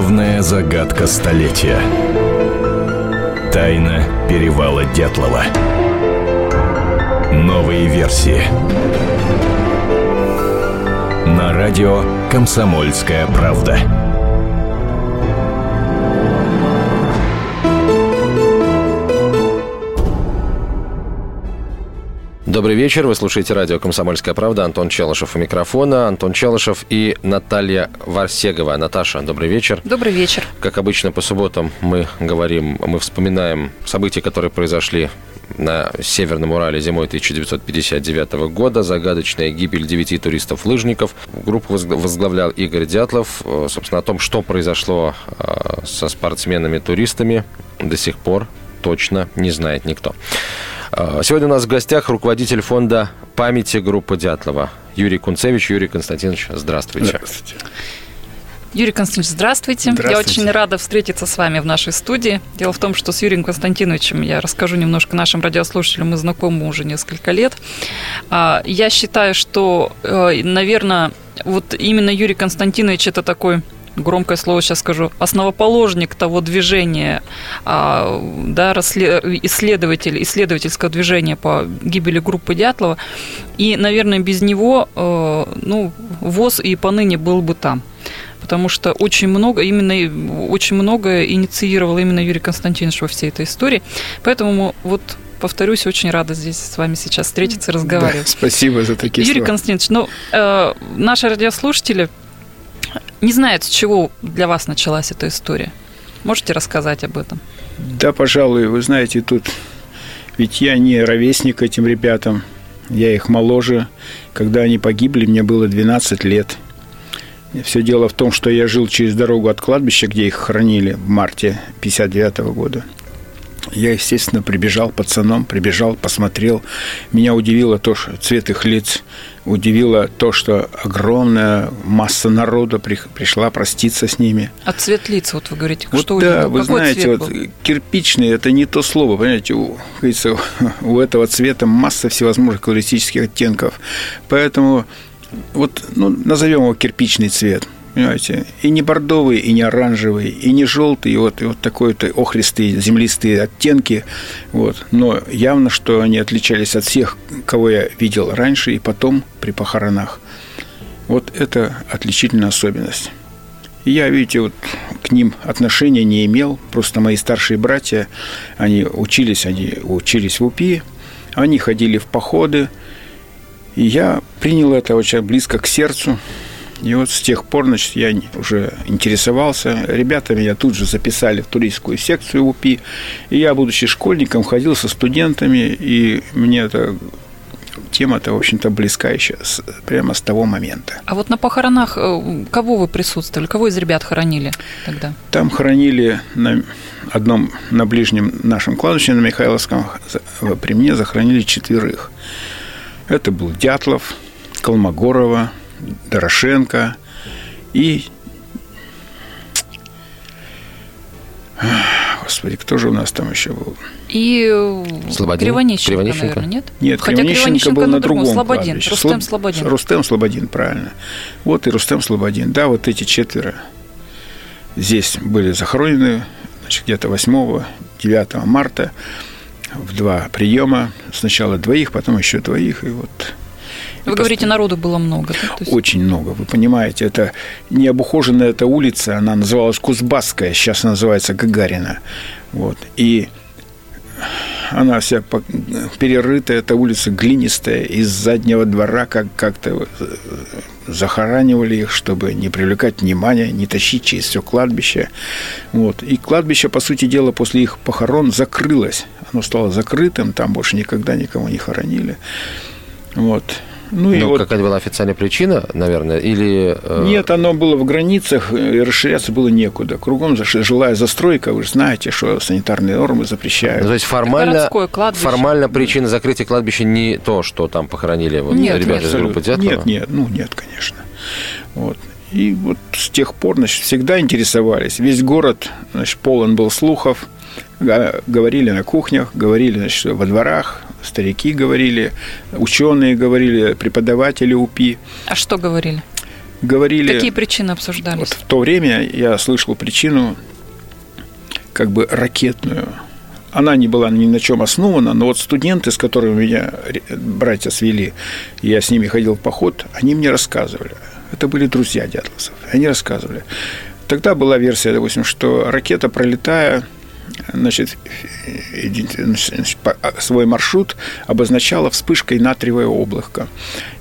Главная загадка столетия. Тайна перевала Дятлова. Новые версии. На радио «Комсомольская правда». Добрый вечер. Вы слушаете радио «Комсомольская правда». Антон Челышев у микрофона. Антон Челышев и Наталья Варсегова. Наташа, добрый вечер. Добрый вечер. Как обычно, по субботам мы говорим, мы вспоминаем события, которые произошли на Северном Урале зимой 1959 года. Загадочная гибель девяти туристов-лыжников. Группу возглавлял Игорь Дятлов. Э, собственно, о том, что произошло э, со спортсменами-туристами, до сих пор точно не знает никто. А, сегодня у нас в гостях руководитель фонда памяти группы Дятлова Юрий Кунцевич. Юрий Константинович, здравствуйте. Здравствуйте. Юрий Константинович, здравствуйте. здравствуйте. Я очень рада встретиться с вами в нашей студии. Дело в том, что с Юрием Константиновичем я расскажу немножко нашим радиослушателям. Мы знакомы уже несколько лет. А, я считаю, что, э, наверное, вот именно Юрий Константинович это такой громкое слово сейчас скажу, основоположник того движения, а, да, исследователь, исследовательского движения по гибели группы Дятлова. И, наверное, без него, э, ну, ВОЗ и поныне был бы там потому что очень много, именно очень многое инициировал именно Юрий Константинович во всей этой истории. Поэтому вот повторюсь, очень рада здесь с вами сейчас встретиться, разговаривать. Да, спасибо за такие Юрий слова. Константинович, ну, э, наши радиослушатели не знает, с чего для вас началась эта история. Можете рассказать об этом? Да, пожалуй. Вы знаете, тут ведь я не ровесник этим ребятам. Я их моложе. Когда они погибли, мне было 12 лет. Все дело в том, что я жил через дорогу от кладбища, где их хоронили в марте 59 года. Я, естественно, прибежал пацаном, прибежал, посмотрел. Меня удивило то, что цвет их лиц, удивило то, что огромная масса народа при, пришла проститься с ними. А цвет лиц, вот вы говорите, вот что да, удивило? вы Какой знаете, вот кирпичный – это не то слово, понимаете, у, говорится, у этого цвета масса всевозможных колористических оттенков. Поэтому вот ну, назовем его кирпичный цвет – Понимаете? И не бордовый, и не оранжевый, и не желтый, и вот, и вот такой-то охристые, землистые оттенки. Вот. Но явно, что они отличались от всех, кого я видел раньше и потом при похоронах. Вот это отличительная особенность. И я, видите, вот к ним отношения не имел. Просто мои старшие братья, они учились, они учились в УПИ, они ходили в походы. И я принял это очень близко к сердцу. И вот с тех пор, значит, я уже интересовался. Ребята меня тут же записали в туристскую секцию УПИ. И я, будучи школьником, ходил со студентами, и мне это тема-то, в общем-то, близка еще с, прямо с того момента. А вот на похоронах э, кого вы присутствовали? Кого из ребят хоронили тогда? Там хоронили на одном, на ближнем нашем кладбище, на Михайловском, при мне захоронили четверых. Это был Дятлов, Колмогорова, Дорошенко и... Господи, кто же у нас там еще был? И Слободин? Кривонищенко, Кривонищенко? наверное, нет? Нет, Хотя Кривонищенко, был на другом Слободин, кладбище. Рустем Слободин. Рустем Слободин, правильно. Вот и Рустем Слободин. Да, вот эти четверо здесь были захоронены значит, где-то 8-9 марта в два приема. Сначала двоих, потом еще двоих. И вот вы говорите, народу было много. Да? есть... Очень много, вы понимаете. Это не обухоженная эта улица, она называлась Кузбасская, сейчас называется Гагарина. Вот. И она вся перерытая, эта улица глинистая, из заднего двора как- как-то э, захоранивали их, чтобы не привлекать внимания, не тащить через все кладбище. Вот. И кладбище, по сути дела, после их похорон закрылось. Оно стало закрытым, там больше никогда никого не хоронили. Вот. Ну, и вот... какая была официальная причина, наверное, или... Э, Нет, оно было в границах, и расширяться было некуда. Кругом жилая застройка, вы же знаете, что санитарные нормы запрещают. Ну, то есть формально, формально причина закрытия кладбища не то, что там похоронили вот нет, ребята нет, из группы Дятлова? Нет, нет, ну нет, конечно. Вот. И вот с тех пор, значит, всегда интересовались. Весь город, значит, полон был слухов, говорили на кухнях, говорили, значит, во дворах, старики говорили, ученые говорили, преподаватели УПИ. А что говорили? говорили... Какие причины обсуждались? Вот в то время я слышал причину как бы ракетную. Она не была ни на чем основана, но вот студенты, с которыми меня братья свели, я с ними ходил в поход, они мне рассказывали. Это были друзья Дятловцев. Они рассказывали. Тогда была версия, допустим, что ракета, пролетая, значит, свой маршрут обозначала вспышкой натриевое облако.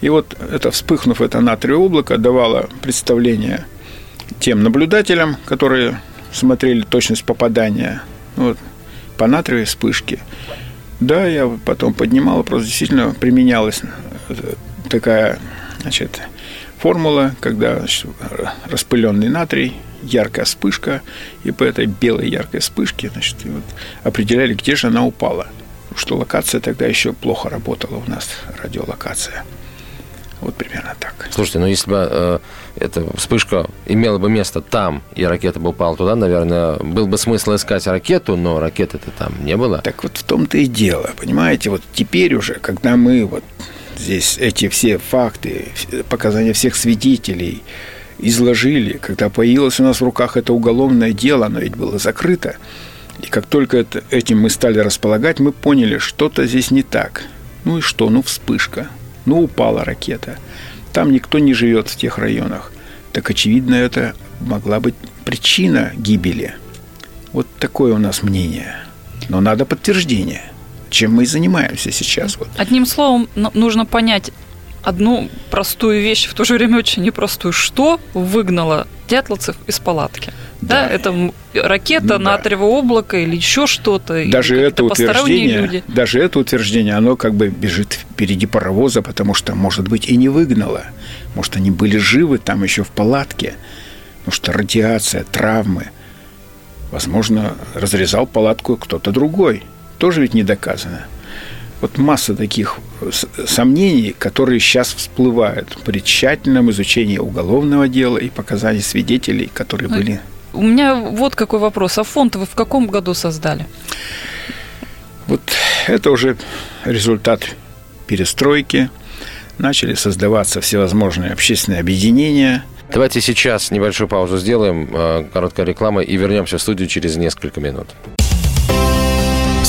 И вот это вспыхнув это натриевое облако давало представление тем наблюдателям, которые смотрели точность попадания вот, по натриевой вспышке. Да, я потом поднимал, просто действительно применялась э, такая значит, формула, когда распыленный натрий яркая вспышка, и по этой белой яркой вспышке значит, вот, определяли, где же она упала. Что локация тогда еще плохо работала у нас, радиолокация. Вот примерно так. Слушайте, ну если бы э, эта вспышка имела бы место там, и ракета бы упала туда, наверное, был бы смысл искать ракету, но ракеты-то там не было. Так вот в том-то и дело, понимаете, вот теперь уже, когда мы вот здесь эти все факты, показания всех свидетелей, изложили, когда появилось у нас в руках это уголовное дело, оно ведь было закрыто, и как только это, этим мы стали располагать, мы поняли, что-то здесь не так. Ну и что? Ну вспышка. Ну упала ракета. Там никто не живет в тех районах. Так очевидно, это могла быть причина гибели. Вот такое у нас мнение. Но надо подтверждение. Чем мы и занимаемся сейчас. Вот. Одним словом, нужно понять, одну простую вещь, в то же время очень непростую. Что выгнало дятловцев из палатки? Да, да это ракета, ну, натриевое облако или еще что-то. Даже это утверждение, люди. даже это утверждение, оно как бы бежит впереди паровоза, потому что, может быть, и не выгнало. Может, они были живы там еще в палатке. Потому что радиация, травмы. Возможно, разрезал палатку кто-то другой. Тоже ведь не доказано. Вот масса таких э, сомнений, которые сейчас всплывают при тщательном изучении уголовного дела и показаний свидетелей, которые были. У меня вот какой вопрос. А фонд вы в каком году создали? Вот это уже результат перестройки. Начали создаваться всевозможные общественные объединения. Давайте сейчас небольшую паузу сделаем, э, короткая реклама, и вернемся в студию через несколько минут.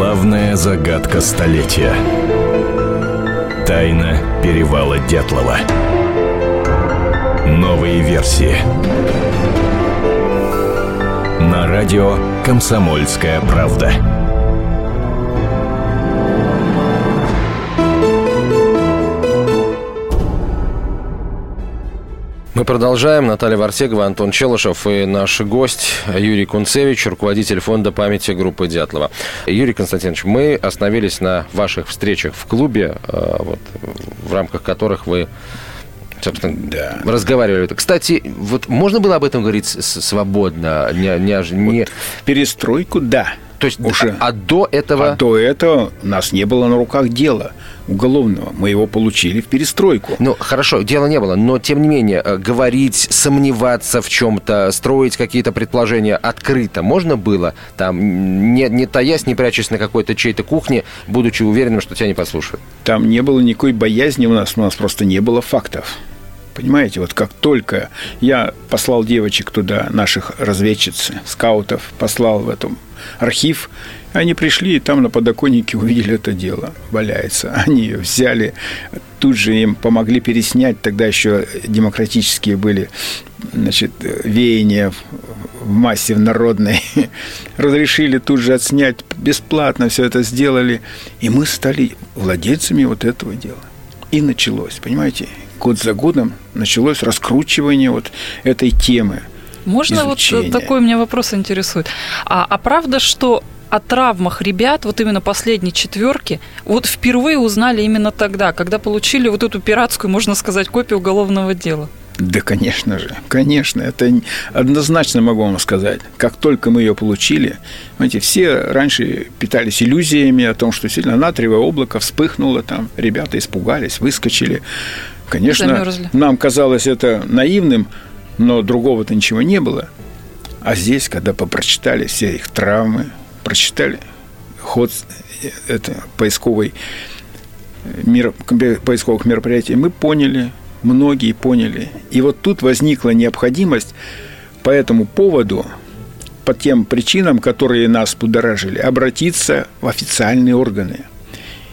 Главная загадка столетия. Тайна перевала Дятлова. Новые версии. На радио «Комсомольская правда». Мы продолжаем. Наталья Варсегова, Антон Челышев и наш гость Юрий Кунцевич, руководитель фонда памяти группы Дятлова. Юрий Константинович, мы остановились на ваших встречах в клубе, э, вот, в рамках которых вы собственно, да. разговаривали. Кстати, вот можно было об этом говорить свободно? Не, не, не... Вот перестройку, да. То есть, уже. А, а до этого? А до этого у нас не было на руках дела уголовного. Мы его получили в перестройку. Ну, хорошо, дела не было, но тем не менее, э, говорить, сомневаться в чем-то, строить какие-то предположения открыто можно было, там, не, не таясь, не прячась на какой-то чьей-то кухне, будучи уверенным, что тебя не послушают. Там не было никакой боязни у нас, у нас просто не было фактов. Понимаете, вот как только я послал девочек туда, наших разведчиц, скаутов, послал в этом архив, они пришли и там на подоконнике увидели это дело, валяется. Они ее взяли, тут же им помогли переснять, тогда еще демократические были значит, веяния в массе в народной. Разрешили тут же отснять, бесплатно все это сделали. И мы стали владельцами вот этого дела. И началось, понимаете, год за годом началось раскручивание вот этой темы. Можно изучения. вот такой меня вопрос интересует. А, а правда, что о травмах ребят, вот именно последней четверки, вот впервые узнали именно тогда, когда получили вот эту пиратскую, можно сказать, копию уголовного дела? Да, конечно же, конечно, это однозначно могу вам сказать. Как только мы ее получили, знаете, все раньше питались иллюзиями о том, что сильно натриевое облако вспыхнуло там, ребята испугались, выскочили. Конечно, Замерзли. нам казалось это наивным, но другого-то ничего не было. А здесь, когда попрочитали все их травмы, прочитали ход э, это, поисковой, мер, поисковых мероприятий, мы поняли, многие поняли. И вот тут возникла необходимость по этому поводу, по тем причинам, которые нас будоражили, обратиться в официальные органы.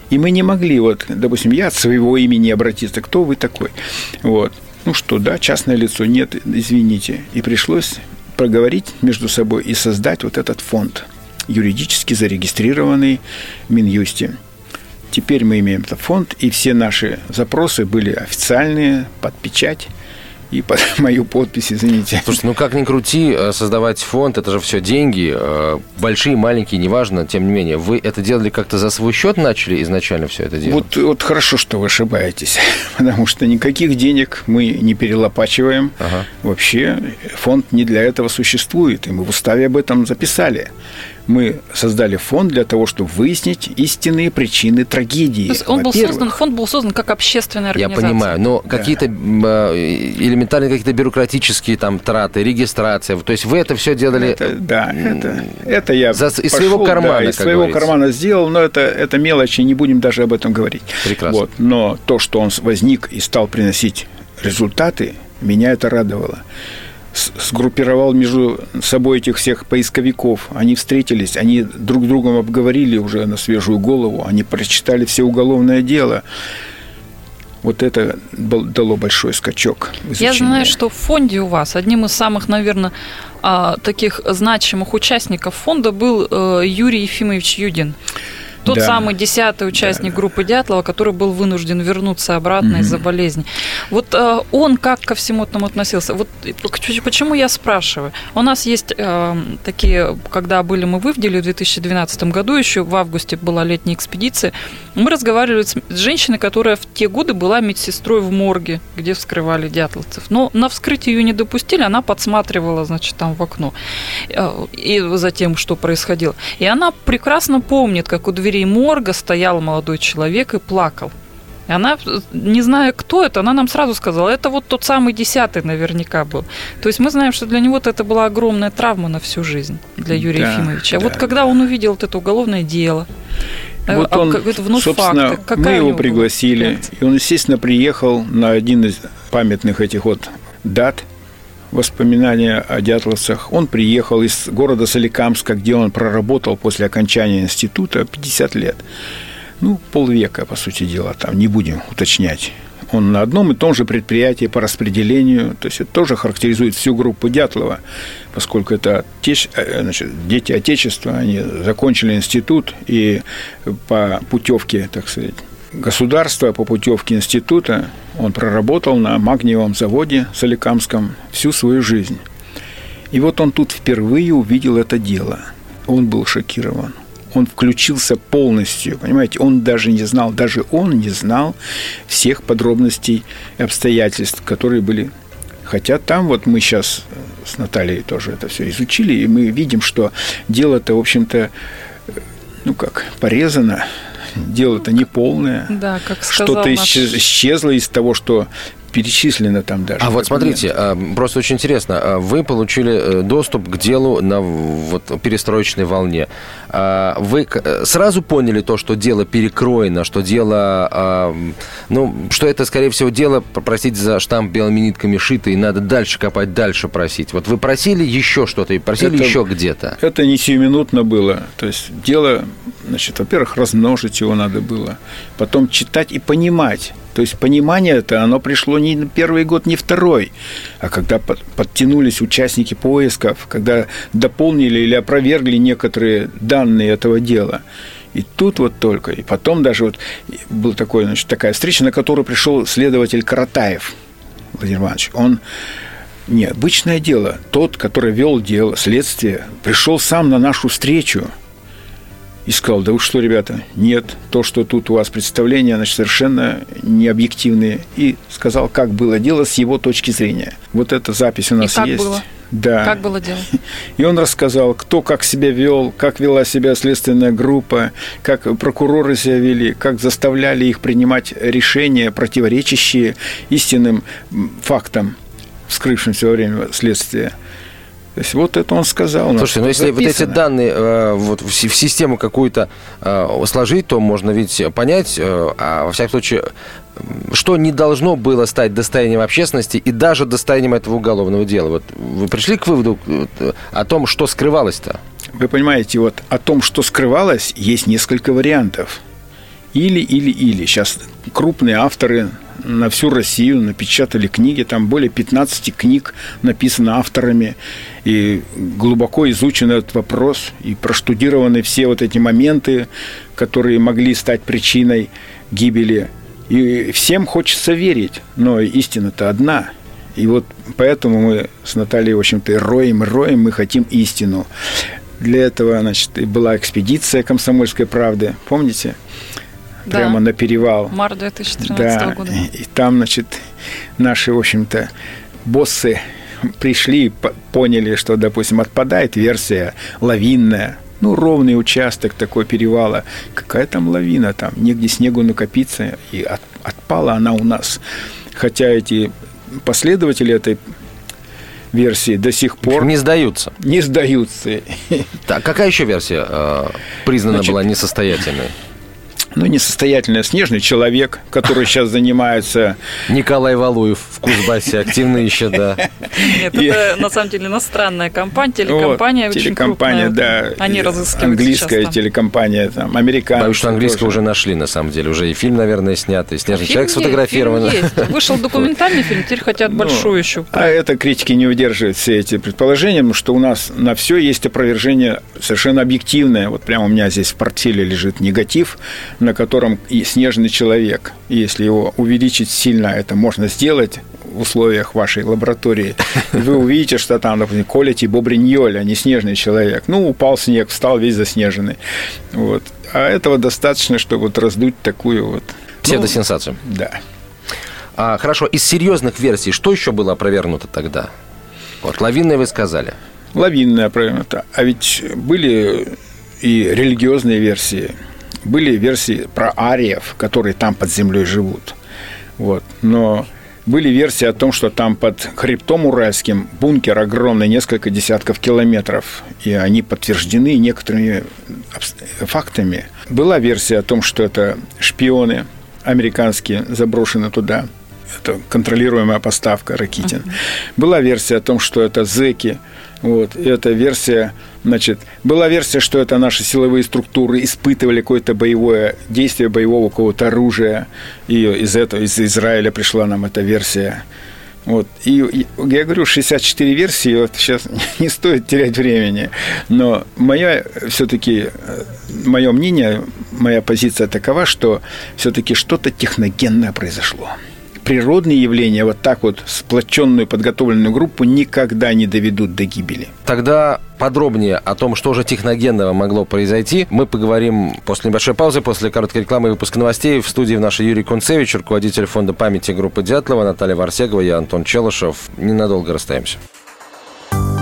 И мы не могли, вот, допустим, я от своего имени обратиться, кто вы такой? Вот. Ну что, да, частное лицо, нет, извините. И пришлось проговорить между собой и создать вот этот фонд, юридически зарегистрированный в Минюсте. Теперь мы имеем этот фонд, и все наши запросы были официальные, под печать и под мою подпись, извините. Слушай, ну как ни крути, э, создавать фонд, это же все деньги, э, большие, маленькие, неважно, тем не менее. Вы это делали как-то за свой счет начали изначально все это делать? Вот, вот хорошо, что вы ошибаетесь, потому что никаких денег мы не перелопачиваем. Ага. Вообще фонд не для этого существует, и мы в уставе об этом записали мы создали фонд для того, чтобы выяснить истинные причины трагедии. То есть он был создан, фонд был создан как общественная организация. Я понимаю, но да. какие-то э, элементарные какие-то бюрократические там траты, регистрация, то есть вы это все делали... Это, да, это, это я за, из пошел, своего кармана, да, из своего говорится. кармана сделал, но это, это мелочи, не будем даже об этом говорить. Прекрасно. Вот, но то, что он возник и стал приносить результаты, меня это радовало сгруппировал между собой этих всех поисковиков. Они встретились, они друг с другом обговорили уже на свежую голову, они прочитали все уголовное дело. Вот это дало большой скачок. Я знаю, что в фонде у вас одним из самых, наверное, а, таких значимых участников фонда был э, Юрий Ефимович Юдин. Тот да. самый десятый участник да. группы Дятлова, который был вынужден вернуться обратно угу. из-за болезни. Вот э, он как ко всему этому относился? Вот почему я спрашиваю? У нас есть э, такие, когда были мы в Ивделе в 2012 году, еще в августе была летняя экспедиция, мы разговаривали с, женщиной, которая в те годы была медсестрой в морге, где вскрывали дятловцев. Но на вскрытие ее не допустили, она подсматривала, значит, там в окно. Э, и за тем, что происходило. И она прекрасно помнит, как у двери дверей морга стоял молодой человек и плакал. И она, не зная, кто это, она нам сразу сказала, это вот тот самый десятый наверняка был. То есть мы знаем, что для него это была огромная травма на всю жизнь, для Юрия да, Ефимовича. А да, вот когда да. он увидел вот это уголовное дело, э, вот а, он, это вновь собственно, факты, мы его пригласили, и он, естественно, приехал на один из памятных этих вот дат – воспоминания о дятловцах. Он приехал из города Соликамска, где он проработал после окончания института 50 лет. Ну, полвека, по сути дела, там, не будем уточнять. Он на одном и том же предприятии по распределению, то есть это тоже характеризует всю группу Дятлова, поскольку это отеч... Э, значит, дети Отечества, они закончили институт и по путевке, так сказать, государства по путевке института он проработал на магниевом заводе Соликамском всю свою жизнь. И вот он тут впервые увидел это дело. Он был шокирован. Он включился полностью, понимаете, он даже не знал, даже он не знал всех подробностей и обстоятельств, которые были. Хотя там вот мы сейчас с Натальей тоже это все изучили, и мы видим, что дело-то, в общем-то, ну как, порезано дело-то не полное. Да, как Что-то наш... исчезло из того, что перечислено там даже. А вот смотрите, а, просто очень интересно. А, вы получили э, доступ к делу на вот перестроечной волне. А, вы э, сразу поняли то, что дело перекроено, что дело, ну, что это, скорее всего, дело, простите за штамп белыми нитками шито, и надо дальше копать, дальше просить. Вот вы просили еще что-то и просили это, еще где-то? Это не сиюминутно было. То есть дело, значит, во-первых, размножить его надо было, потом читать и понимать то есть понимание это, оно пришло не первый год, не второй, а когда подтянулись участники поисков, когда дополнили или опровергли некоторые данные этого дела. И тут вот только, и потом даже вот была такой, значит, такая встреча, на которую пришел следователь Каратаев Владимир Иванович. Он необычное дело. Тот, который вел дело, следствие, пришел сам на нашу встречу. И сказал, да вы что, ребята, нет, то, что тут у вас представления, значит, совершенно не объективные. И сказал, как было дело с его точки зрения. Вот эта запись у нас и как есть. Было? Да. Как было дело? И он рассказал, кто как себя вел, как вела себя следственная группа, как прокуроры себя вели, как заставляли их принимать решения, противоречащие истинным фактам, вскрывшимся во время следствия. То есть вот это он сказал. Слушайте, ну если записано. вот эти данные э, вот в, систему какую-то э, сложить, то можно ведь понять, э, а во всяком случае, что не должно было стать достоянием общественности и даже достоянием этого уголовного дела. Вот вы пришли к выводу о том, что скрывалось-то? Вы понимаете, вот о том, что скрывалось, есть несколько вариантов. Или, или, или. Сейчас крупные авторы на всю Россию напечатали книги, там более 15 книг написано авторами, и глубоко изучен этот вопрос, и проштудированы все вот эти моменты, которые могли стать причиной гибели. И всем хочется верить, но истина-то одна. И вот поэтому мы с Натальей, в общем-то, роем, роем, мы хотим истину. Для этого, значит, и была экспедиция «Комсомольской правды», помните? Да. прямо на перевал. Март 2013 да, года. И там, значит, наши, в общем-то, боссы пришли, поняли, что, допустим, отпадает версия лавинная, ну, ровный участок такой перевала. Какая там лавина там? Негде снегу накопиться. И от, отпала она у нас. Хотя эти последователи этой версии до сих пор... Не сдаются. Не сдаются. Так, какая еще версия э, признана Значит, была несостоятельной? Ну, несостоятельный снежный человек, который сейчас занимается... Николай Валуев в Кузбассе активно еще, да. Нет, это на самом деле иностранная компания, телекомпания очень Телекомпания, да. Они разыскивают Английская телекомпания, там, американская. Потому что английскую уже нашли, на самом деле. Уже и фильм, наверное, снят, и «Снежный человек» сфотографирован. Вышел документальный фильм, теперь хотят ну, большую еще. А это критики не удерживают все эти предположения, потому что у нас на все есть опровержение совершенно объективное. Вот прямо у меня здесь в портфеле лежит негатив, на котором и снежный человек. Если его увеличить сильно, это можно сделать в условиях вашей лаборатории. Вы увидите, что там, допустим, Колити Бобриньоль, а не снежный человек. Ну, упал снег, встал весь заснеженный. Вот. А этого достаточно, чтобы вот раздуть такую вот... Псевдосенсацию. Ну, да. А, хорошо, из серьезных версий, что еще было опровергнуто тогда? Вот, лавинное вы сказали. Лавинное опровергнуто. А ведь были и религиозные версии – были версии про ариев, которые там под землей живут. Вот. Но были версии о том, что там под хребтом Уральским бункер огромный, несколько десятков километров, и они подтверждены некоторыми фактами. Была версия о том, что это шпионы американские заброшены туда. Это контролируемая поставка Ракитин. Uh-huh. Была версия о том, что это зеки. Вот. И эта версия Значит, была версия, что это наши силовые структуры испытывали какое-то боевое действие боевого какого-то оружия. И из этого, из Израиля пришла нам эта версия. Вот. И, я говорю, 64 версии, вот сейчас не стоит терять времени. Но моя все-таки, э, мое мнение, моя позиция такова, что все-таки что-то техногенное произошло природные явления вот так вот сплоченную подготовленную группу никогда не доведут до гибели. Тогда подробнее о том, что же техногенного могло произойти, мы поговорим после небольшой паузы, после короткой рекламы и выпуска новостей. В студии в нашей Юрий Кунцевич, руководитель фонда памяти группы Дятлова, Наталья Варсегова, я Антон Челышев. Ненадолго расстаемся.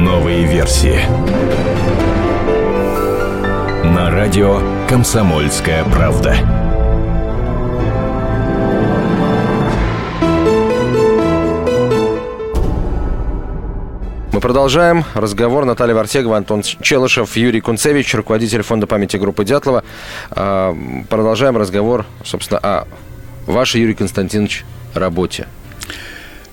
Новые версии. На радио «Комсомольская правда». Мы продолжаем разговор. Наталья Варсегова, Антон Челышев, Юрий Кунцевич, руководитель фонда памяти группы Дятлова. А, продолжаем разговор, собственно, о вашей, Юрий Константинович, работе.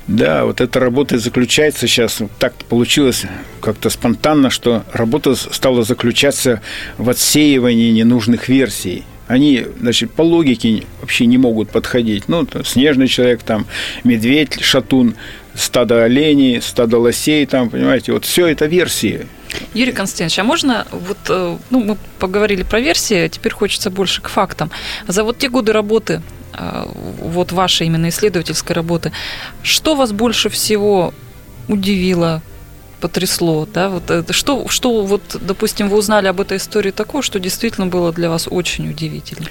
Да, вот эта работа заключается сейчас, так получилось как-то спонтанно, что работа стала заключаться в отсеивании ненужных версий они, значит, по логике вообще не могут подходить. Ну, снежный человек, там, медведь, шатун, стадо оленей, стадо лосей, там, понимаете, вот все это версии. Юрий Константинович, а можно, вот, э, ну, мы поговорили про версии, а теперь хочется больше к фактам. За вот те годы работы, вот вашей именно исследовательской работы, что вас больше всего удивило, потрясло, да, вот это, что, что вот, допустим, вы узнали об этой истории такого, что действительно было для вас очень удивительно?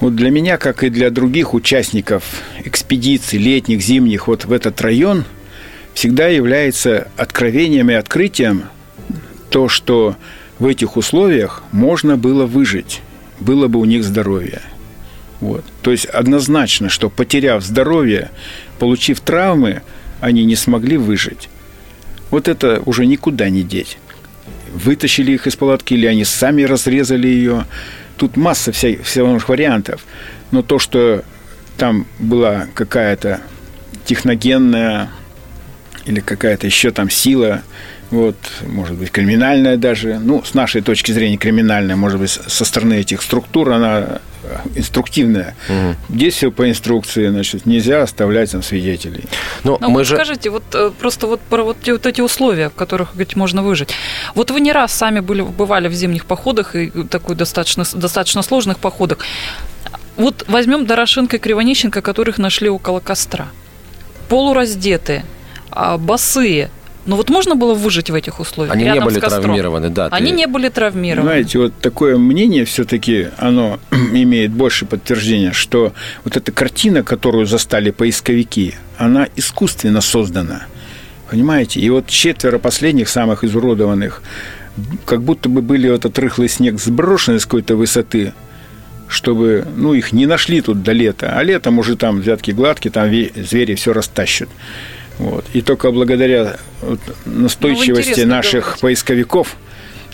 Вот для меня, как и для других участников экспедиций летних, зимних, вот в этот район всегда является откровением и открытием то, что в этих условиях можно было выжить, было бы у них здоровье. Вот. То есть однозначно, что потеряв здоровье, получив травмы, они не смогли выжить. Вот это уже никуда не деть. Вытащили их из палатки, или они сами разрезали ее. Тут масса вся, всевозможных вариантов. Но то, что там была какая-то техногенная или какая-то еще там сила, вот, может быть, криминальная даже, ну, с нашей точки зрения криминальная, может быть, со стороны этих структур она инструктивная. Угу. Здесь все по инструкции, значит, нельзя оставлять там свидетелей. Но, Но мы вот же... скажите, вот э, просто вот про вот, вот эти условия, в которых говорить, можно выжить. Вот вы не раз сами были, бывали в зимних походах и такой достаточно, достаточно сложных походах. Вот возьмем Дорошенко и Кривонищенко, которых нашли около костра. Полураздетые, а, босые, но вот можно было выжить в этих условиях? Они не были травмированы, да. Они ты... не были травмированы. Знаете, вот такое мнение все-таки, оно имеет больше подтверждения, что вот эта картина, которую застали поисковики, она искусственно создана. Понимаете? И вот четверо последних, самых изуродованных, как будто бы были в этот рыхлый снег сброшены с какой-то высоты, чтобы, ну, их не нашли тут до лета. А летом уже там взятки гладкие, там звери все растащат. Вот. И только благодаря вот, настойчивости ну, наших говорить. поисковиков,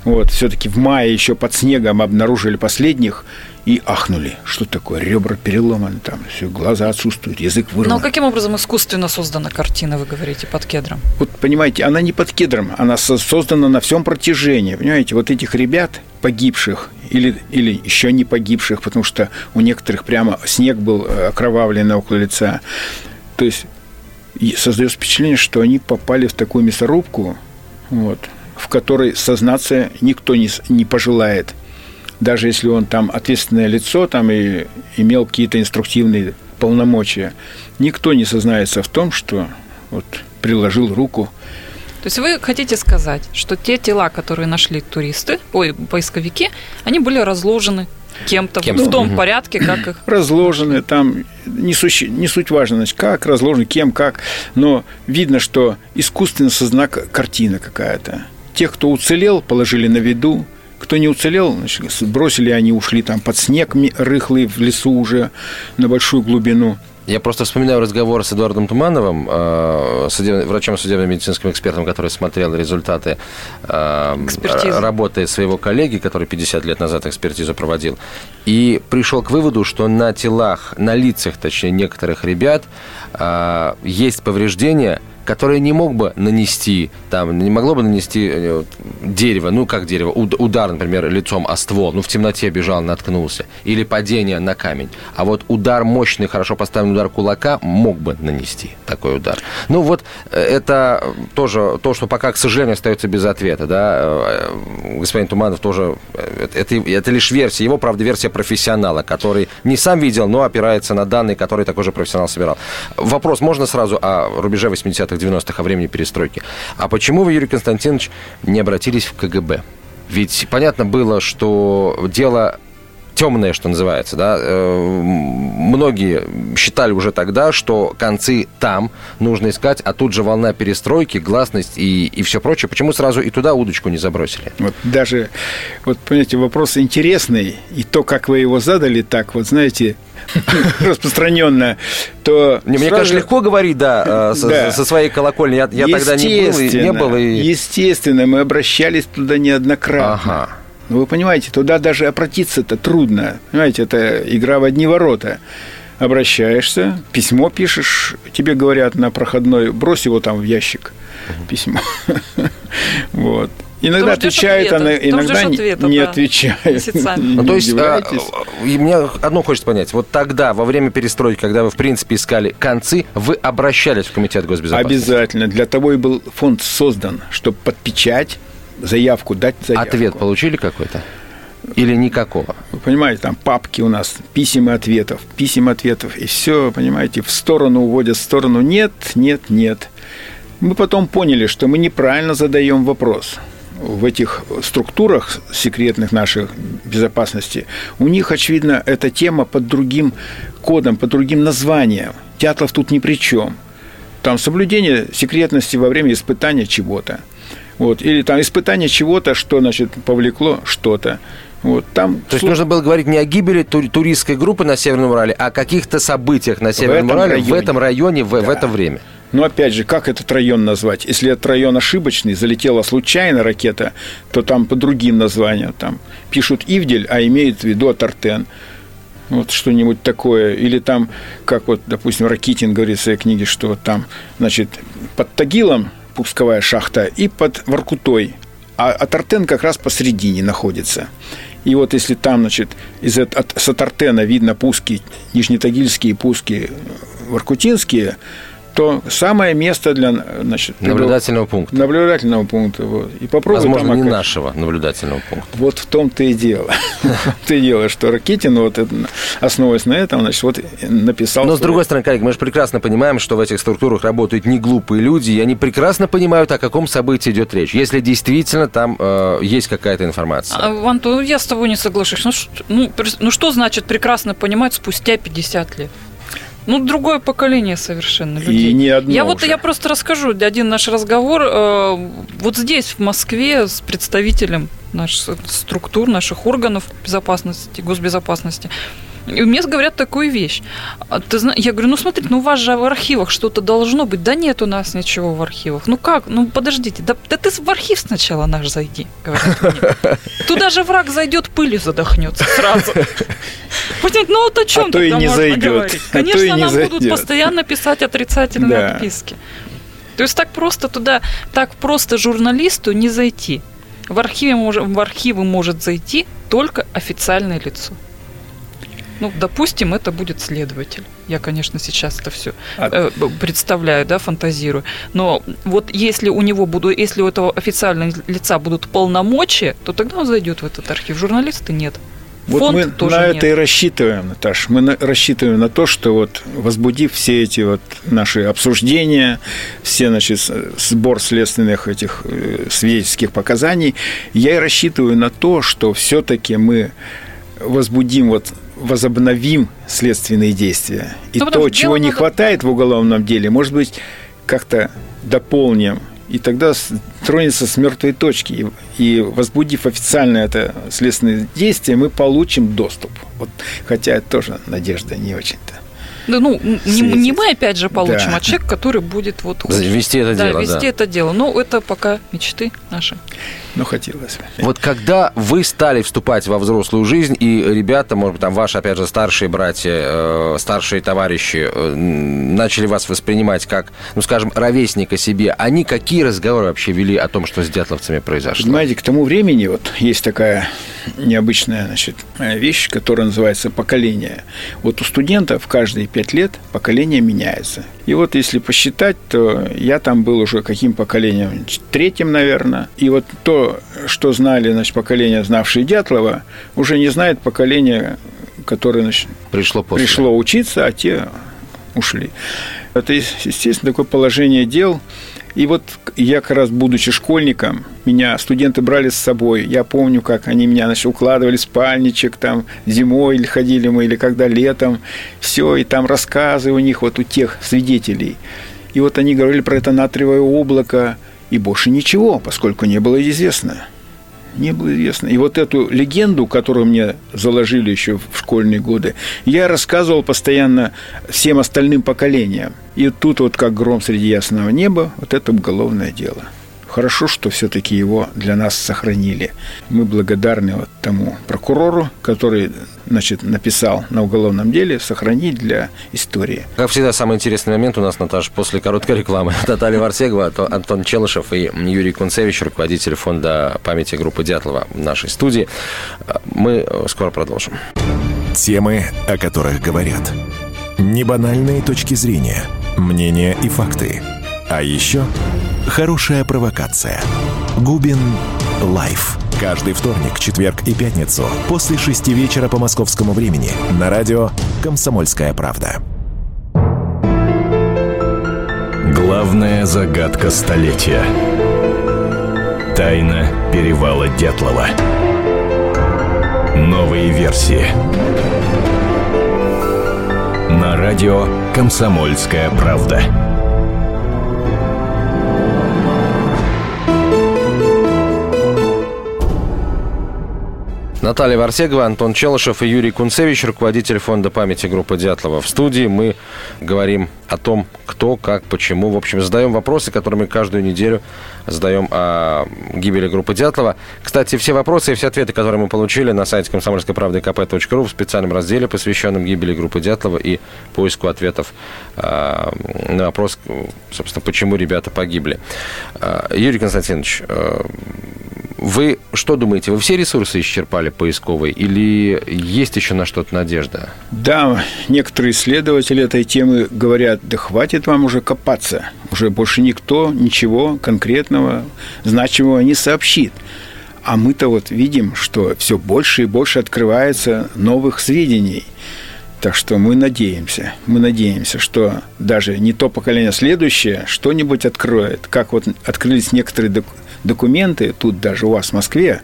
вот, все-таки в мае еще под снегом обнаружили последних и ахнули. Что такое? Ребра переломаны, там все, глаза отсутствуют, язык вырван. Но каким образом искусственно создана картина, вы говорите, под кедром? Вот, понимаете, она не под кедром, она создана на всем протяжении. Понимаете, вот этих ребят, погибших или, или еще не погибших, потому что у некоторых прямо снег был э, окровавленный около лица. То есть и создается впечатление, что они попали в такую мясорубку, вот, в которой сознаться никто не, не пожелает. Даже если он там ответственное лицо там и имел какие-то инструктивные полномочия, никто не сознается в том, что вот приложил руку то есть вы хотите сказать, что те тела, которые нашли туристы, ой, поисковики, они были разложены кем-то кем в том угу. порядке, как их... Разложены, там не, суть, не суть важно, значит, как разложены, кем, как, но видно, что искусственно создана картина какая-то. Тех, кто уцелел, положили на виду, кто не уцелел, значит, бросили, они ушли там под снег рыхлый в лесу уже на большую глубину – я просто вспоминаю разговор с Эдуардом Тумановым, э, судеб... врачом судебно-медицинским экспертом, который смотрел результаты э, работы своего коллеги, который 50 лет назад экспертизу проводил, и пришел к выводу, что на телах, на лицах, точнее, некоторых ребят э, есть повреждения, которое не мог бы нанести, там, не могло бы нанести э, дерево, ну, как дерево, удар, например, лицом о ствол, ну, в темноте бежал, наткнулся, или падение на камень. А вот удар мощный, хорошо поставленный удар кулака мог бы нанести такой удар. Ну, вот э, это тоже то, что пока, к сожалению, остается без ответа, да. Э, господин Туманов тоже, это, это лишь версия, его, правда, версия профессионала, который не сам видел, но опирается на данные, которые такой же профессионал собирал. Вопрос, можно сразу о рубеже 80-х 90-х, о времени перестройки. А почему вы, Юрий Константинович, не обратились в КГБ? Ведь понятно было, что дело темное, что называется, да, э, многие считали уже тогда, что концы там нужно искать, а тут же волна перестройки, гласность и, и все прочее. Почему сразу и туда удочку не забросили? Вот даже, вот, понимаете, вопрос интересный, и то, как вы его задали, так вот, знаете, распространенная, то... Мне сразу... конечно, легко говорить, да, э, да. Со, своей колокольни. Я, я тогда не был, и, не был. И... Естественно, мы обращались туда неоднократно. Ага. Но вы понимаете, туда даже обратиться-то трудно. Понимаете, это игра в одни ворота. обращаешься, письмо пишешь, тебе говорят на проходной, брось его там в ящик, письмо. Вот. Иногда отвечает, она иногда ответа, не да. отвечает. Ну, то есть, а, и мне одно хочется понять. Вот тогда, во время перестройки, когда вы, в принципе, искали концы, вы обращались в Комитет госбезопасности? Обязательно. Для того и был фонд создан, чтобы под печать заявку дать заявку. Ответ получили какой-то? Или никакого? Вы понимаете, там папки у нас, писем и ответов, писем ответов, и все, понимаете, в сторону уводят, в сторону нет, нет, нет. Мы потом поняли, что мы неправильно задаем вопрос в этих структурах секретных наших безопасности, у них, очевидно, эта тема под другим кодом, под другим названием. Дятлов тут ни при чем. Там соблюдение секретности во время испытания чего-то. Вот. Или там испытание чего-то, что, значит, повлекло что-то. Вот, там... То есть нужно было говорить не о гибели туристской группы на Северном Урале, а о каких-то событиях на Северном Урале районе. в этом районе в, да. в это время. Но опять же, как этот район назвать? Если этот район ошибочный, залетела случайно ракета, то там по другим названиям. Там пишут Ивдель, а имеют в виду Атартен. Вот что-нибудь такое. Или там, как вот, допустим, Ракитин говорит в своей книге, что там, значит, под Тагилом пусковая шахта и под Воркутой. А Атартен как раз посередине находится. И вот если там, значит, из от, с Атартена видно пуски, нижнетагильские пуски воркутинские, то самое место для значит, наблюдательного пункта. Наблюдательного пункта. Вот. И попробуй Возможно, там, не нашего наблюдательного пункта. Вот в том-то и дело. и дело, что Ракетин, вот основываясь на этом, значит, вот написал... Но, с другой стороны, коллеги, мы же прекрасно понимаем, что в этих структурах работают не глупые люди, и они прекрасно понимают, о каком событии идет речь, если действительно там э, есть какая-то информация. А, Антон, я с тобой не соглашусь. Ну, ну, ну, что значит прекрасно понимать спустя 50 лет? Ну, другое поколение совершенно людей. И не одно Я уже. вот я просто расскажу один наш разговор э, вот здесь, в Москве, с представителем наших структур, наших органов безопасности, госбезопасности. И мне говорят такую вещь. А ты зна... Я говорю, ну смотри, ну у вас же в архивах что-то должно быть. Да нет у нас ничего в архивах. Ну как? Ну подождите, да, да ты в архив сначала наш зайди, говорят мне. Туда же враг зайдет, пылью задохнется сразу. Понимаете, ну вот о чем а тогда можно зайдет. говорить? А Конечно, нам зайдет. будут постоянно писать отрицательные да. отписки. То есть так просто туда, так просто журналисту не зайти. В, архиве, в архивы может зайти только официальное лицо. Ну, допустим, это будет следователь. Я, конечно, сейчас это все а э, представляю, да, фантазирую. Но вот если у него будут, если у этого официального лица будут полномочия, то тогда он зайдет в этот архив. Журналисты нет. Вот Фонд мы тоже на нет. это и рассчитываем, Наташ. Мы на, рассчитываем на то, что вот возбудив все эти вот наши обсуждения, все, значит, сбор следственных этих э, свидетельских показаний, я и рассчитываю на то, что все-таки мы возбудим вот возобновим следственные действия. И ну, то, чего не надо... хватает в уголовном деле, может быть, как-то дополним. И тогда тронется с мертвой точки. И, возбудив официально это следственное действие, мы получим доступ. Вот, хотя это тоже надежда не очень-то. Да, ну, не, не мы опять же получим, да. а человек, который будет вот вести это да, дело. Вести да. это дело. Но это пока мечты наши. Ну, хотелось бы. Вот когда вы стали вступать во взрослую жизнь, и ребята, может быть, там ваши, опять же, старшие братья, э, старшие товарищи э, начали вас воспринимать как, ну, скажем, ровесника себе, они какие разговоры вообще вели о том, что с дятловцами произошло? Понимаете, к тому времени вот есть такая необычная значит, вещь, которая называется поколение. Вот у студентов каждые пять лет поколение меняется. И вот если посчитать, то я там был уже каким поколением? Третьим, наверное. И вот то, что знали, значит, поколение, знавшее Дятлова, уже не знает поколение, которое значит, пришло, после. пришло учиться, а те ушли. Это, естественно, такое положение дел. И вот я как раз, будучи школьником, меня студенты брали с собой. Я помню, как они меня значит, укладывали в спальничек, там зимой или ходили мы, или когда летом. Все, и там рассказы у них, вот у тех свидетелей. И вот они говорили про это натриевое облако, и больше ничего, поскольку не было известно не было известно. И вот эту легенду, которую мне заложили еще в школьные годы, я рассказывал постоянно всем остальным поколениям. И тут вот как гром среди ясного неба, вот это уголовное дело. Хорошо, что все-таки его для нас сохранили. Мы благодарны вот тому прокурору, который значит, написал на уголовном деле сохранить для истории. Как всегда, самый интересный момент у нас, Наташа, после короткой рекламы. Наталья Варсегова, Антон Челышев и Юрий Кунцевич, руководитель фонда памяти группы Дятлова в нашей студии. Мы скоро продолжим. Темы, о которых говорят. Небанальные точки зрения, мнения и факты. А еще хорошая провокация. Губин Live. Каждый вторник, четверг и пятницу после шести вечера по московскому времени на радио «Комсомольская правда». Главная загадка столетия. Тайна перевала Дятлова. Новые версии. На радио «Комсомольская правда». Наталья Варсегова, Антон Челышев и Юрий Кунцевич, руководитель фонда памяти группы Дятлова в студии. Мы говорим о том, кто, как, почему. В общем, задаем вопросы, которые мы каждую неделю задаем о гибели группы Дятлова. Кстати, все вопросы и все ответы, которые мы получили на сайте комсомольской правды kp.ру в специальном разделе, посвященном гибели группы Дятлова и поиску ответов э, на вопрос, собственно, почему ребята погибли. Э, Юрий Константинович, э, вы что думаете, вы все ресурсы исчерпали поисковые или есть еще на что-то надежда? Да, некоторые исследователи этой темы говорят, да хватит вам уже копаться, уже больше никто ничего конкретного, значимого не сообщит. А мы-то вот видим, что все больше и больше открывается новых сведений. Так что мы надеемся, мы надеемся, что даже не то поколение следующее что-нибудь откроет, как вот открылись некоторые документы, тут даже у вас в Москве,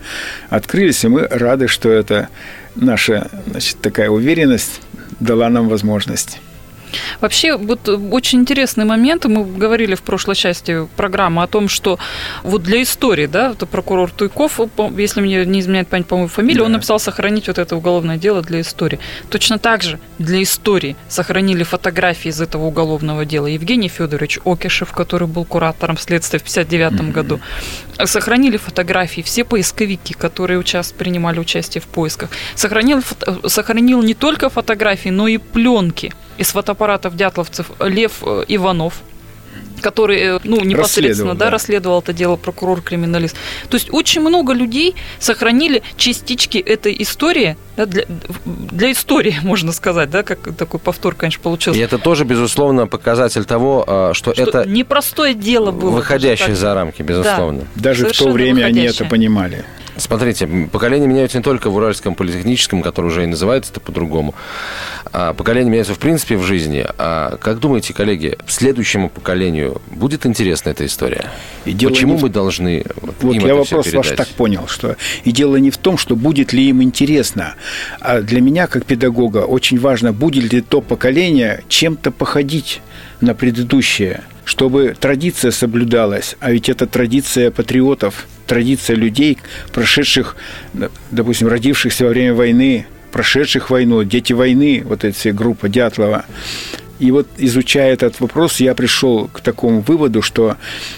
открылись, и мы рады, что это наша значит, такая уверенность дала нам возможность. Вообще, вот очень интересный момент. Мы говорили в прошлой части программы о том, что вот для истории, да, это прокурор Туйков, если мне не изменяет память, по-моему, фамилия, да. он написал сохранить вот это уголовное дело для истории. Точно так же для истории сохранили фотографии из этого уголовного дела Евгений Федорович Окишев, который был куратором следствия в 59 mm-hmm. году. Сохранили фотографии все поисковики, которые участ... принимали участие в поисках. Сохранил, сохранил не только фотографии, но и пленки из фотоаппаратов дятловцев Лев э, Иванов, который, э, ну, непосредственно, да, да, расследовал это дело прокурор-криминалист. То есть очень много людей сохранили частички этой истории да, для, для истории, можно сказать, да, как такой повтор, конечно, получился. И это тоже, безусловно, показатель того, э, что, что это... непростое дело было. Выходящее за рамки, безусловно. Да, Даже в то время они это понимали. Смотрите, поколения меняются не только в Уральском политехническом, который уже и называется это по-другому. А поколения меняются в принципе в жизни. А как думаете, коллеги, следующему поколению будет интересна эта история? И дело Почему не... мы должны вот им я это вопрос ваш так понял, что и дело не в том, что будет ли им интересно, а для меня как педагога очень важно, будет ли то поколение чем-то походить на предыдущее – чтобы традиция соблюдалась, а ведь это традиция патриотов, традиция людей, прошедших, допустим, родившихся во время войны, прошедших войну, дети войны, вот эта группа Дятлова. И вот изучая этот вопрос, я пришел к такому выводу, что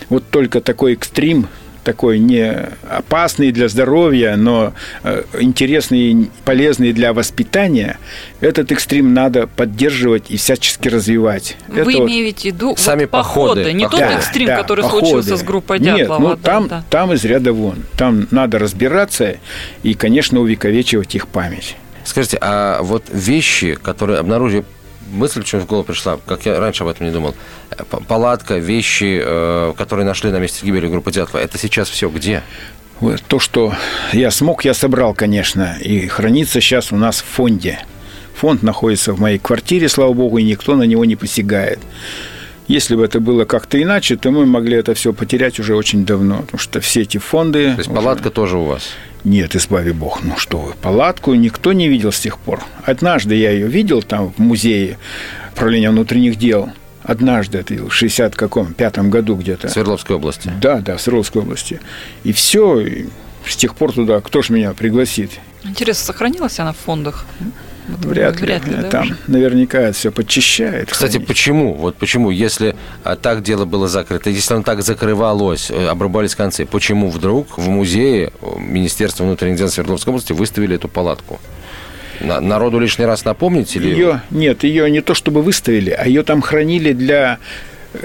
вот только такой экстрим такой не опасный для здоровья, но э, интересный и полезный для воспитания, этот экстрим надо поддерживать и всячески развивать. Вы Это имеете в виду сами вот походы, походы, не походы. тот экстрим, да, который походы. случился с группой Дятлова. Нет, ну да, там, да. там из ряда вон. Там надо разбираться и, конечно, увековечивать их память. Скажите, а вот вещи, которые обнаружили мысль почему в голову пришла, как я раньше об этом не думал. Палатка, вещи, э, которые нашли на месте гибели группы Дятлова, это сейчас все где? То, что я смог, я собрал, конечно, и хранится сейчас у нас в фонде. Фонд находится в моей квартире, слава богу, и никто на него не посягает. Если бы это было как-то иначе, то мы могли это все потерять уже очень давно, потому что все эти фонды... То есть палатка тоже у вас? Нет, избави бог, ну что вы, палатку никто не видел с тех пор. Однажды я ее видел там в музее управления внутренних дел. Однажды, это в 60 каком, пятом году где-то. В Свердловской области. Да, да, в Свердловской области. И все, и с тех пор туда кто ж меня пригласит? Интересно, сохранилась она в фондах? Вряд, вряд ли. Да, Там уже? наверняка это все подчищает. Кстати, хранить. почему? Вот почему, если а, так дело было закрыто, если оно так закрывалось, э, обрубались концы, почему вдруг в музее Министерства внутренних дел Свердловской области выставили эту палатку? Народу лишний раз напомнить или... Ее, нет, ее не то чтобы выставили, а ее там хранили для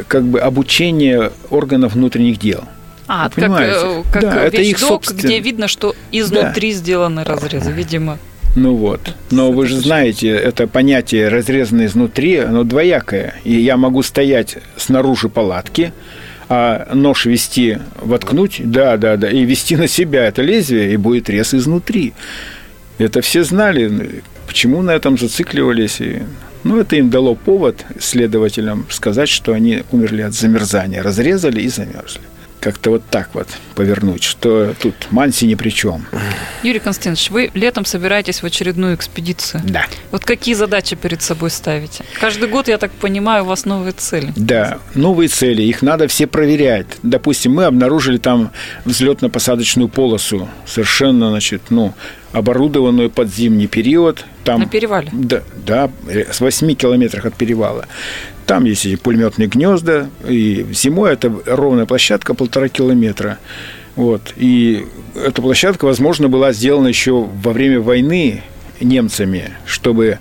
как бы обучения органов внутренних дел. А, как, э, как да, это их собствен... где видно, что изнутри да. сделаны разрезы, видимо. Ну вот. Но вы же знаете, это понятие разрезано изнутри, оно двоякое. И я могу стоять снаружи палатки, а нож вести, воткнуть, да, да, да, и вести на себя это лезвие, и будет рез изнутри. Это все знали, почему на этом зацикливались. И, ну, это им дало повод следователям сказать, что они умерли от замерзания. Разрезали и замерзли как-то вот так вот повернуть, что тут Манси ни при чем. Юрий Константинович, вы летом собираетесь в очередную экспедицию. Да. Вот какие задачи перед собой ставите? Каждый год, я так понимаю, у вас новые цели. Да, новые цели, их надо все проверять. Допустим, мы обнаружили там взлетно-посадочную полосу, совершенно, значит, ну, оборудованную под зимний период. Там, На перевале? Да, да, с 8 километрах от перевала. Там есть эти пулеметные гнезда, и зимой это ровная площадка полтора километра. Вот. И эта площадка, возможно, была сделана еще во время войны немцами, чтобы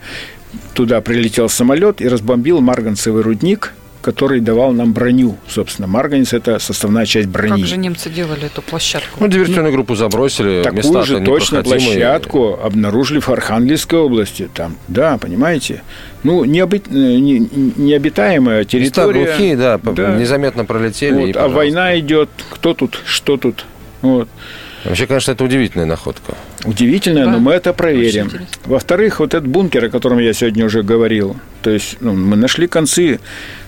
туда прилетел самолет и разбомбил марганцевый рудник – который давал нам броню. Собственно, марганец – это составная часть брони. Как же немцы делали эту площадку? Ну, диверсионную группу забросили, Такую же точно площадку обнаружили в Архангельской области. Там, да, понимаете? Ну, необы... не, необитаемая территория. Места глухие, да, да, незаметно пролетели. Вот, и, а война идет, кто тут, что тут. Вот. Вообще, конечно, это удивительная находка. Удивительная, да. но мы это проверим. Во-вторых, вот этот бункер, о котором я сегодня уже говорил, то есть ну, мы нашли концы,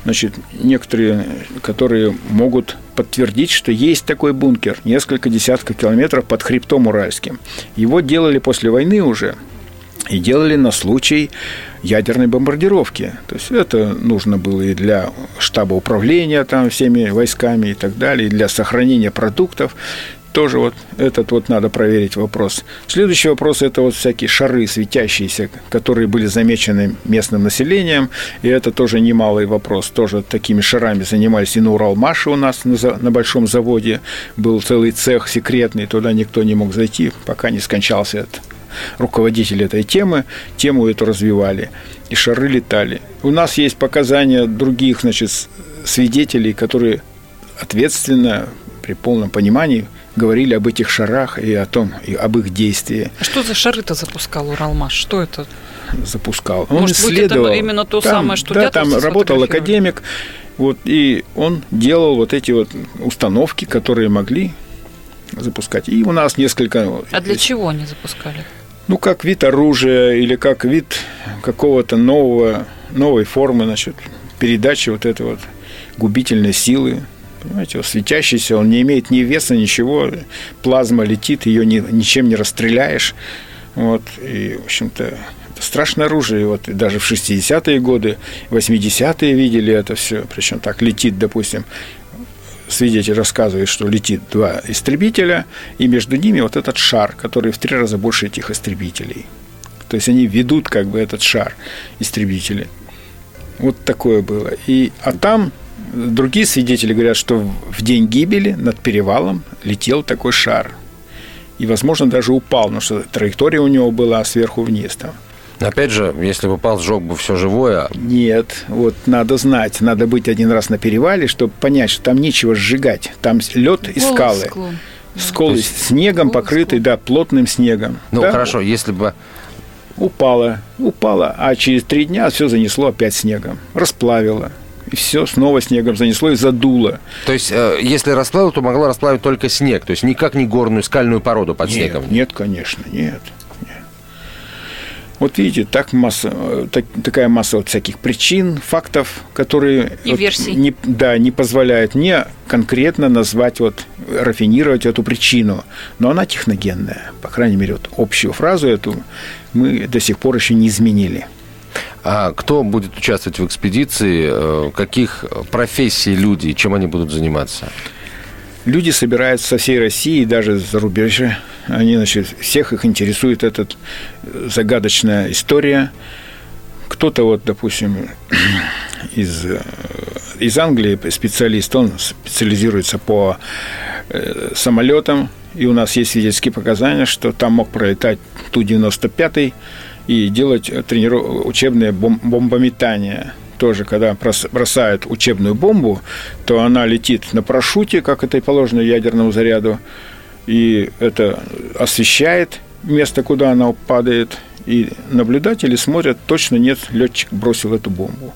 значит, некоторые, которые могут подтвердить, что есть такой бункер, несколько десятков километров под хребтом Уральским. Его делали после войны уже, и делали на случай ядерной бомбардировки. То есть это нужно было и для штаба управления там всеми войсками и так далее, и для сохранения продуктов тоже вот этот вот надо проверить вопрос. Следующий вопрос – это вот всякие шары светящиеся, которые были замечены местным населением, и это тоже немалый вопрос. Тоже такими шарами занимались и на Уралмаше у нас на, на большом заводе. Был целый цех секретный, туда никто не мог зайти, пока не скончался этот руководитель этой темы, тему эту развивали, и шары летали. У нас есть показания других, значит, свидетелей, которые ответственно, при полном понимании говорили об этих шарах и о том, и об их действии. А что за шары-то запускал Уралмаш? Что это? Запускал. Он Может исследовал. Быть, это именно то там, самое, что Да, там работал академик, вот, и он делал вот эти вот установки, которые могли запускать. И у нас несколько... А для чего они запускали? Ну, как вид оружия или как вид какого-то нового, новой формы, значит, передачи вот этой вот губительной силы Понимаете, светящийся, он не имеет ни веса, ничего. Плазма летит, ее ни, ничем не расстреляешь. Вот, и, в общем-то, страшное оружие. Вот даже в 60-е годы, 80-е видели это все. Причем так летит, допустим, свидетель рассказывает, что летит два истребителя, и между ними вот этот шар, который в три раза больше этих истребителей. То есть они ведут как бы этот шар, истребители. Вот такое было. И, а там Другие свидетели говорят, что в день гибели над перевалом летел такой шар. И, возможно, даже упал, потому что траектория у него была сверху вниз. Там. Опять же, если бы упал, сжег бы все живое. Нет, вот надо знать, надо быть один раз на перевале, чтобы понять, что там нечего сжигать. Там лед и скалы. Склон. Скол есть, снегом покрытый, склон. да, плотным снегом. Ну, да? хорошо, если бы упало, упало, а через три дня все занесло опять снегом, расплавило и все снова снегом занесло и задуло. То есть, э, если расплавило, то могло расплавить только снег, то есть никак не горную скальную породу под нет, снегом? Нет, конечно, нет. Вот видите, так масса, э, так, такая масса вот всяких причин, фактов, которые и вот версий. Не, да, не позволяют мне конкретно назвать, вот, рафинировать эту причину. Но она техногенная. По крайней мере, вот общую фразу эту мы до сих пор еще не изменили. А кто будет участвовать в экспедиции? Э, каких профессий люди, чем они будут заниматься? люди собираются со всей России, даже за рубежа. Они, значит, всех их интересует эта э, загадочная история. Кто-то вот, допустим, из, э, из Англии специалист, он специализируется по э, самолетам, и у нас есть свидетельские показания, что там мог пролетать Ту-95 и делать трениров... учебное бом... бомбометание. Тоже, когда бросают учебную бомбу, то она летит на парашюте, как это и положено ядерному заряду, и это освещает место, куда она падает, и наблюдатели смотрят, точно нет, летчик бросил эту бомбу.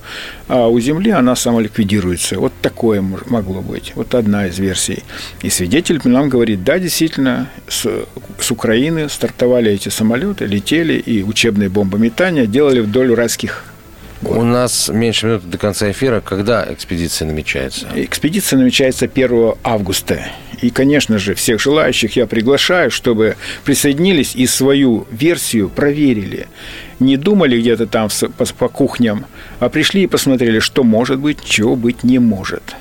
А у Земли она самоликвидируется. Вот такое могло быть. Вот одна из версий. И свидетель нам говорит, да, действительно, с, с Украины стартовали эти самолеты, летели, и учебные бомбометания делали вдоль уральских у нас меньше минуты до конца эфира. Когда экспедиция намечается? Экспедиция намечается 1 августа. И, конечно же, всех желающих я приглашаю, чтобы присоединились и свою версию проверили. Не думали где-то там по, по кухням, а пришли и посмотрели, что может быть, чего быть не может.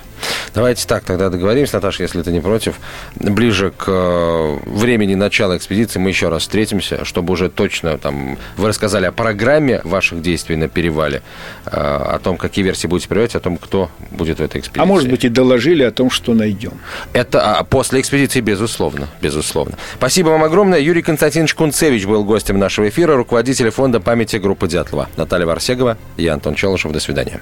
Давайте так тогда договоримся, Наташа, если ты не против. Ближе к э, времени начала экспедиции мы еще раз встретимся, чтобы уже точно там вы рассказали о программе ваших действий на перевале, э, о том, какие версии будете проверять, о том, кто будет в этой экспедиции. А может быть и доложили о том, что найдем. Это а, после экспедиции, безусловно, безусловно. Спасибо вам огромное. Юрий Константинович Кунцевич был гостем нашего эфира, руководитель фонда памяти группы Дятлова. Наталья Варсегова, я Антон Челышев. До свидания.